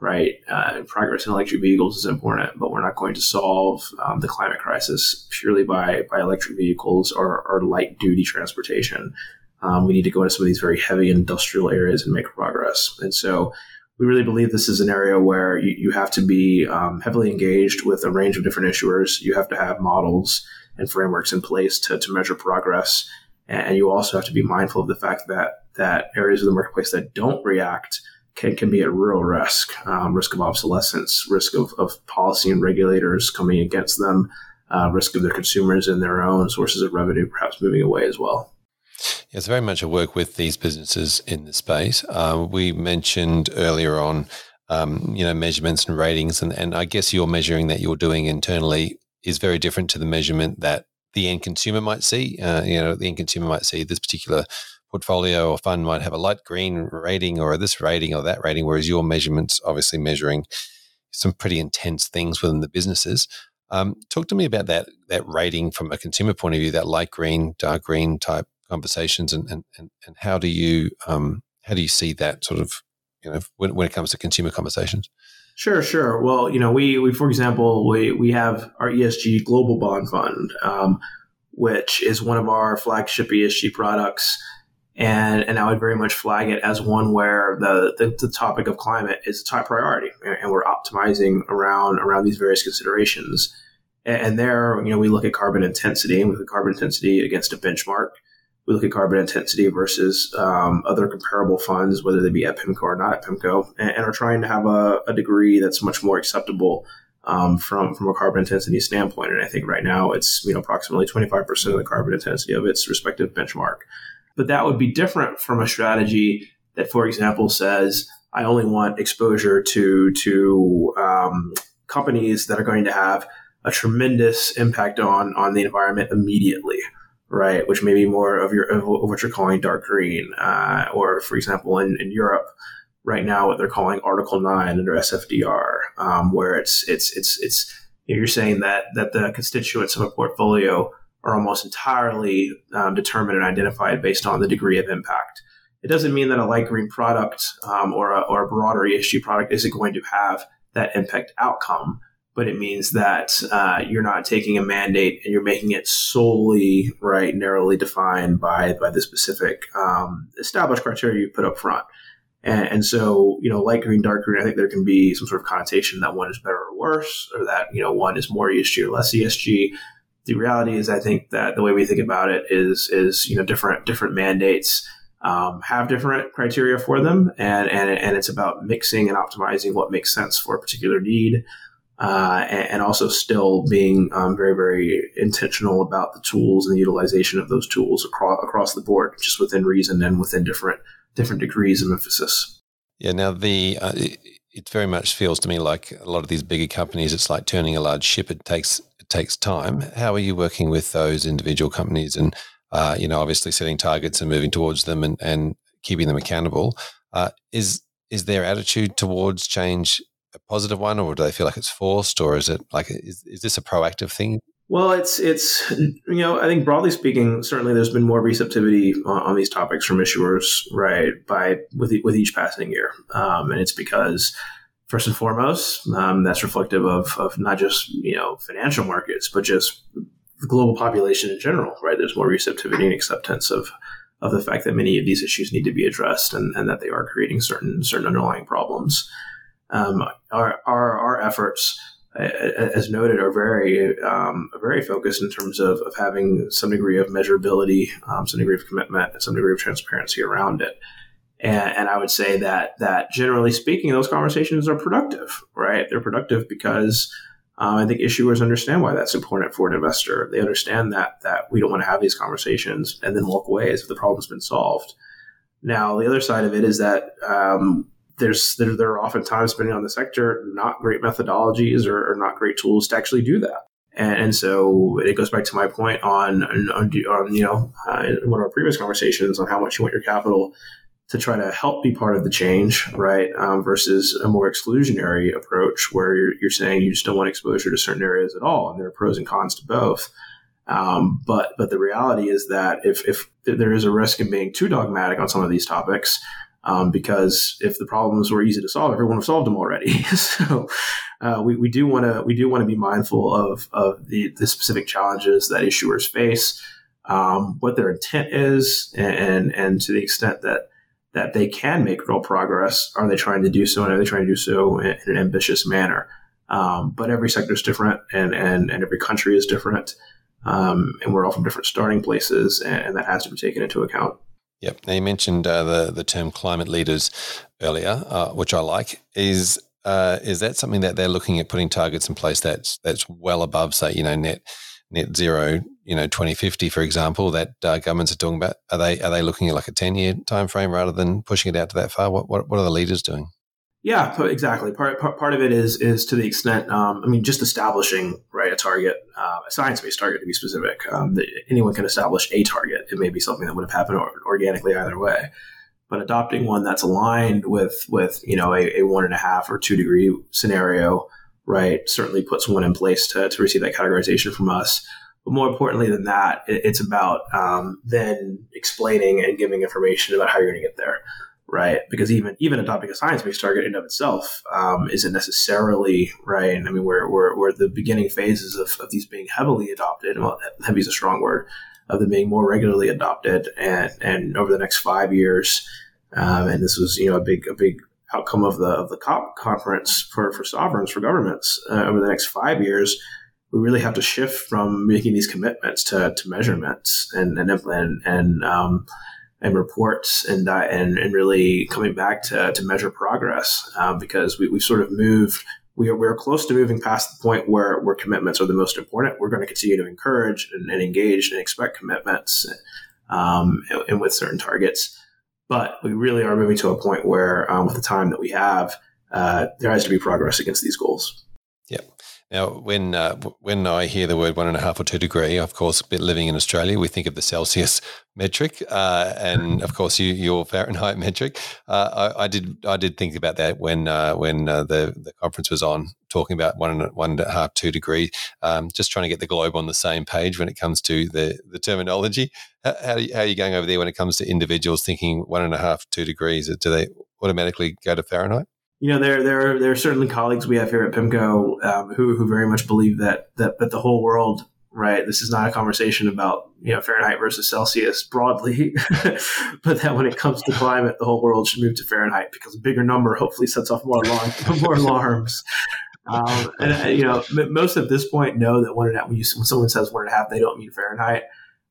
right? Uh, progress in electric vehicles is important, but we're not going to solve um, the climate crisis purely by, by electric vehicles or, or light duty transportation. Um, we need to go into some of these very heavy industrial areas and make progress. And so we really believe this is an area where you, you have to be um, heavily engaged with a range of different issuers. You have to have models and frameworks in place to, to measure progress. And you also have to be mindful of the fact that that areas of the marketplace that don't react can, can be at real risk, um, risk of obsolescence, risk of, of policy and regulators coming against them, uh, risk of their consumers and their own sources of revenue perhaps moving away as well. Yeah, it's very much a work with these businesses in the space. Uh, we mentioned earlier on, um, you know, measurements and ratings, and, and I guess your measuring that you're doing internally is very different to the measurement that the end consumer might see. Uh, you know, the end consumer might see this particular portfolio or fund might have a light green rating or this rating or that rating, whereas your measurements obviously measuring some pretty intense things within the businesses. Um, talk to me about that that rating from a consumer point of view, that light green, dark green type conversations, and and and, how do you um, how do you see that sort of you know when, when it comes to consumer conversations? Sure, sure. Well, you know, we we for example we we have our ESG Global Bond Fund, um, which is one of our flagship ESG products and and I would very much flag it as one where the, the, the topic of climate is a top priority, and we're optimizing around around these various considerations. And, and there, you know, we look at carbon intensity, and we look at carbon intensity against a benchmark. We look at carbon intensity versus um, other comparable funds, whether they be at PIMCO or not at PIMCO, and, and are trying to have a, a degree that's much more acceptable um, from from a carbon intensity standpoint. And I think right now it's you know approximately 25% of the carbon intensity of its respective benchmark. But that would be different from a strategy that, for example, says, I only want exposure to, to um, companies that are going to have a tremendous impact on, on the environment immediately right? Which may be more of your of what you're calling dark green, uh, or for example, in, in Europe right now, what they're calling Article Nine under SFDR, um, where it's it's it's it's you're saying that that the constituents of a portfolio are almost entirely um, determined and identified based on the degree of impact. It doesn't mean that a light green product um, or, a, or a broader ESG product isn't going to have that impact outcome, but it means that uh, you're not taking a mandate and you're making it solely right, narrowly defined by by the specific um, established criteria you put up front. And, and, so, you know, light green, dark green, I think there can be some sort of connotation that one is better or worse, or that, you know, one is more ESG or less ESG. The reality is, I think that the way we think about it is, is, you know, different, different mandates um, have different criteria for them. And, and, and it's about mixing and optimizing what makes sense for a particular need. Uh, and, and, also still being um, very, very intentional about the tools and the utilization of those tools across across the board, just within reason and within different different degrees of emphasis. Yeah. Now the uh, it, very much feels to me like a lot of these bigger companies. It's like turning a large ship. It takes it takes time. How are you working with those individual companies and uh, you know obviously setting targets and moving towards them and, and keeping them accountable? Uh, is is their attitude towards change a positive one, or do they feel like it's forced, or is it like is, is this a proactive thing? Well, it's it's you know I think broadly speaking, certainly there's been more receptivity on, on these topics from issuers, right? By with with each passing year, um, and it's because first and foremost, um, that's reflective of of not just you know financial markets, but just the global population in general, right? There's more receptivity and acceptance of of the fact that many of these issues need to be addressed and, and that they are creating certain certain underlying problems. Um, our, our our efforts as noted, are very um, very focused in terms of, of having some degree of measurability, um, some degree of commitment, and some degree of transparency around it. And, and, I would say that that generally speaking, those conversations are productive, right? They're productive because um, I think issuers understand why that's important for an investor. They understand that that we don't want to have these conversations and then walk away as if the problem's been solved. Now, the other side of it is that um, there's there, there are oftentimes, depending on the sector, not great methodologies or, or not great tools to actually do that. And, and, so it goes back to my point on, on, on you know, uh, one of our previous conversations on how much you want your capital to try to help be part of the change, right? Um, versus a more exclusionary approach where you're, you're saying you just don't want exposure to certain areas at all. And there are pros and cons to both. Um, but but the reality is that if if there is a risk in being too dogmatic on some of these topics, um, because if the problems were easy to solve, everyone would have solved them already. [laughs] so uh, we, we do want to we do want to be mindful of of the, the specific challenges that issuers face, um, what their intent is, and and to the extent that that they can make real progress, are they trying to do so, and are they trying to do so in, an ambitious manner? Um, but every sector is different, and and and every country is different, um, and we're all from different starting places, and, and that has to be taken into account. Yep. Now you mentioned uh, the the term climate leaders earlier, uh, which I like. Is uh, is that something that they're looking at putting targets in place that's that's well above, say, you know, net net zero, you know, twenty fifty, for example, that uh, governments are talking about? Are they are they looking at like a ten year time frame rather than pushing it out to that far? What what, what are the leaders doing? Yeah, exactly. Part, part, part of it is is to the extent, um, I mean, just establishing right a target, uh, a science based target to be specific. Um, anyone can establish a target. It may be something that would have happened organically either way, but adopting one that's aligned with with you know a, a one and a half or two degree scenario, right, certainly puts one in place to to receive that categorization from us. But more importantly than that, it, it's about um, then explaining and giving information about how you're going to get there right? Because even even adopting a science-based target in of itself um, isn't necessarily right. I mean, we're, we're, we're the beginning phases of, of these being heavily adopted. Well, heavy is a strong word. Of them being more regularly adopted, and and over the next five years, um, and this was you know a big a big outcome of the of the COP conference for for sovereigns for governments uh, over the next five years. We really have to shift from making these commitments to, to measurements and and and, and um, and reports and uh, and and really coming back to, to measure progress uh, because we, we've sort of moved we are, we're close to moving past the point where, where commitments are the most important. We're going to continue to encourage and, and engage and expect commitments um, and, and, with certain targets. But we really are moving to a point where, um, with the time that we have, uh, there has to be progress against these goals. Yep. Now, when uh, when I hear the word one and a half or two degree, of course, living in Australia, we think of the Celsius metric, uh, and of course, you, your Fahrenheit [laughs] metric. Uh, I, I, did I did think about that when uh, when uh, the the conference was on, talking about one and one and a half two degree. Um, just trying to get the globe on the same page when it comes to the the terminology. How, how, how are you going over there when it comes to individuals thinking one and a half two degrees? Do they automatically go to Fahrenheit? You know, there there there are certainly colleagues we have here at PIMCO um, who who very much believe that that that the whole world right? This is not a conversation about you know Fahrenheit versus Celsius broadly, [laughs] but that when it comes to climate, the whole world should move to Fahrenheit because a bigger number hopefully sets off more alarm, [laughs] more alarms. Um, and uh, you know, most at this point know that one and a half. When, you, when someone says one and a half, they don't mean Fahrenheit.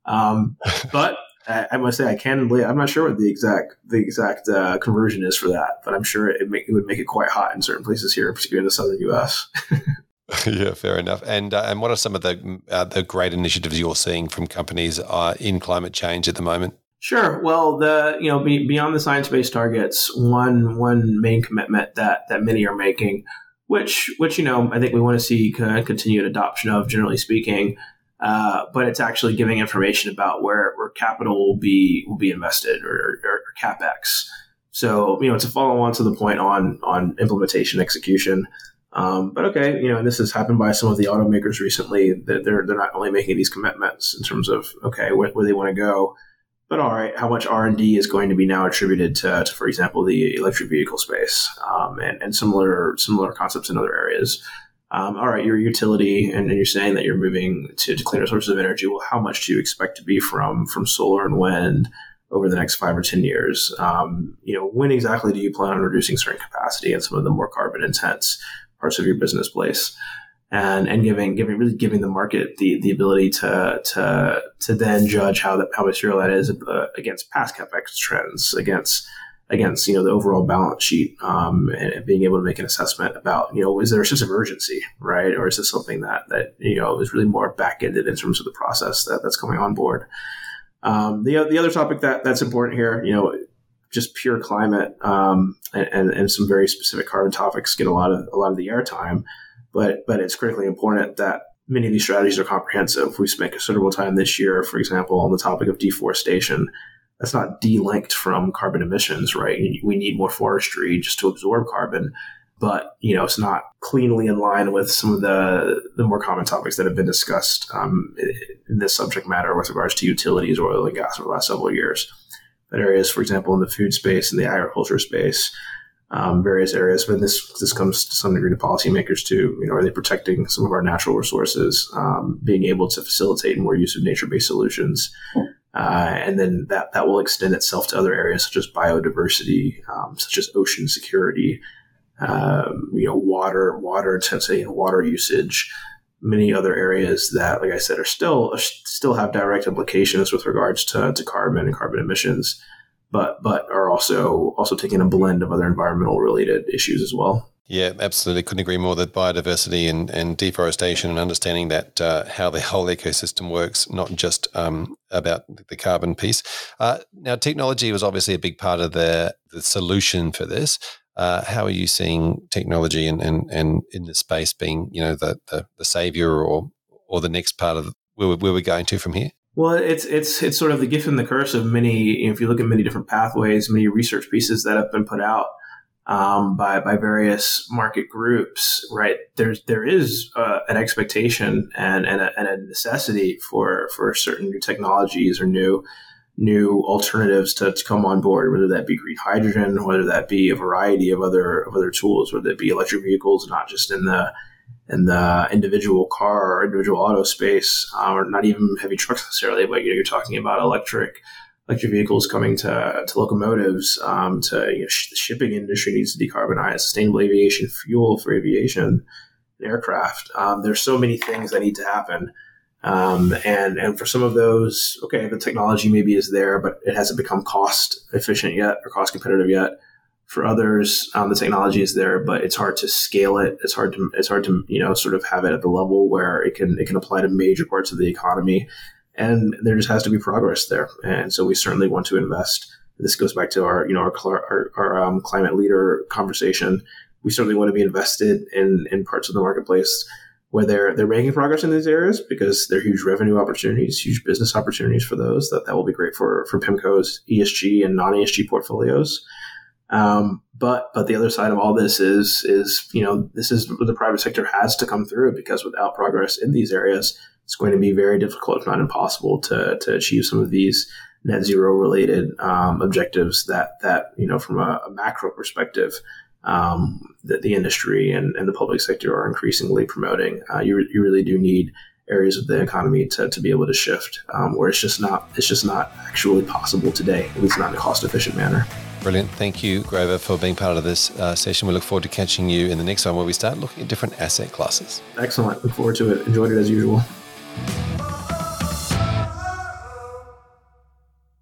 Um, but I, I, must say, I can believe. I'm not sure what the exact the exact uh, conversion is for that, but I'm sure it, make, it would make it quite hot in certain places here, particularly in the southern U.S. [laughs] yeah, fair enough. And uh, and what are some of the uh, the great initiatives you're seeing from companies uh, in climate change at the moment? Sure. Well, the you know be, beyond the science based targets, one one main commitment that that many are making which which you know I think we want to see continued adoption of, generally speaking. Uh, but it's actually giving information about where, where capital will be will be invested or, or, or capex. So you know, it's a follow on to the point on on implementation execution. Um, but okay, you know, and this has happened by some of the automakers recently that they're they're not only making these commitments in terms of okay where, where they want to go, but all right, how much R and D is going to be now attributed to, to for example, the electric vehicle space um, and, and similar similar concepts in other areas. Um, all right, your utility, and, and, you're saying that you're moving to, to, cleaner sources of energy. Well, how much do you expect to be from from solar and wind over the next five or ten years? Um, you know, when exactly do you plan on reducing certain capacity and some of the more carbon intense parts of your business place? and and giving giving really giving the market the the ability to to to then judge how that how material that is uh, against past capex trends against against you know the overall balance sheet um, and being able to make an assessment about you know is there a sense of urgency right or is this something that that you know is really more back ended in terms of the process that, that's coming on board um, the the other topic that that's important here you know just pure climate um, and, and some very specific carbon topics get a lot of a lot of the airtime but but it's critically important that many of these strategies are comprehensive. We spent considerable time this year, for example, on the topic of deforestation. That's not delinked from carbon emissions, right? We need more forestry just to absorb carbon, but you know it's not cleanly in line with some of the the more common topics that have been discussed um, in this subject matter with regards to utilities, or oil and gas over the last several years. But areas, for example, in the food space and the agriculture space, um, various areas. But this this comes to some degree to policymakers too. You know, are they protecting some of our natural resources, um, being able to facilitate more use of nature based solutions, uh, and then that that will extend itself to other areas such as biodiversity, um, such as ocean security, um, you know, water water intensity and water usage. Many other areas that, like I said, are still still have direct implications with regards to, to carbon and carbon emissions but but are also also taking a blend of other environmental related issues as well. Yeah, absolutely. Couldn't agree more that biodiversity and, and deforestation and understanding that uh, how the whole ecosystem works, not just um, about the carbon piece. Uh, now, technology was obviously a big part of the, the solution for this. Uh, how are you seeing technology and, and, and in the space being, you know, the, the, the savior or or the next part of where, where we're going to from here? Well, it's it's it's sort of the gift and the curse of many. if you look at many different pathways, many research pieces that have been put out um, by by various market groups, right? There's there is uh, an expectation and and a, and a, necessity for for certain new technologies or new new alternatives to, to come on board, whether that be green hydrogen, whether that be a variety of other of other tools, whether it be electric vehicles, not just in the in the individual car or individual auto space, uh, or not even heavy trucks necessarily, but you know, you're talking about electric electric vehicles coming to, to locomotives, um, to you know, sh- the shipping industry needs to decarbonize, sustainable aviation fuel for aviation, aircraft. Um, there's so many things that need to happen. Um, and, and for some of those, okay, the technology maybe is there, but it hasn't become cost efficient yet or cost competitive yet. For others, um, the technology is there, but it's hard to scale it. It's hard to it's hard to you know sort of have it at the level where it can it can apply to major parts of the economy, and there just has to be progress there. And so we certainly want to invest. This goes back to our you know our our, our um, climate leader conversation. We certainly want to be invested in in parts of the marketplace where they're they're making progress in these areas because they're huge revenue opportunities, huge business opportunities for those. That that will be great for for PIMCO's ESG and non ESG portfolios. Um, but but the other side of all this is is you know this is the private sector has to come through because without progress in these areas, it's going to be very difficult, if not impossible, to to achieve some of these net zero related um, objectives that that you know from a, a macro perspective um, that the industry and, and the public sector are increasingly promoting. Uh, you, you really do need areas of the economy to, to be able to shift um, where it's just not it's just not actually possible today, at least not in a cost efficient manner. Brilliant. Thank you, Grover, for being part of this uh, session. We look forward to catching you in the next one where we start looking at different asset classes. Excellent. Look forward to it. Enjoyed it as usual. Oh,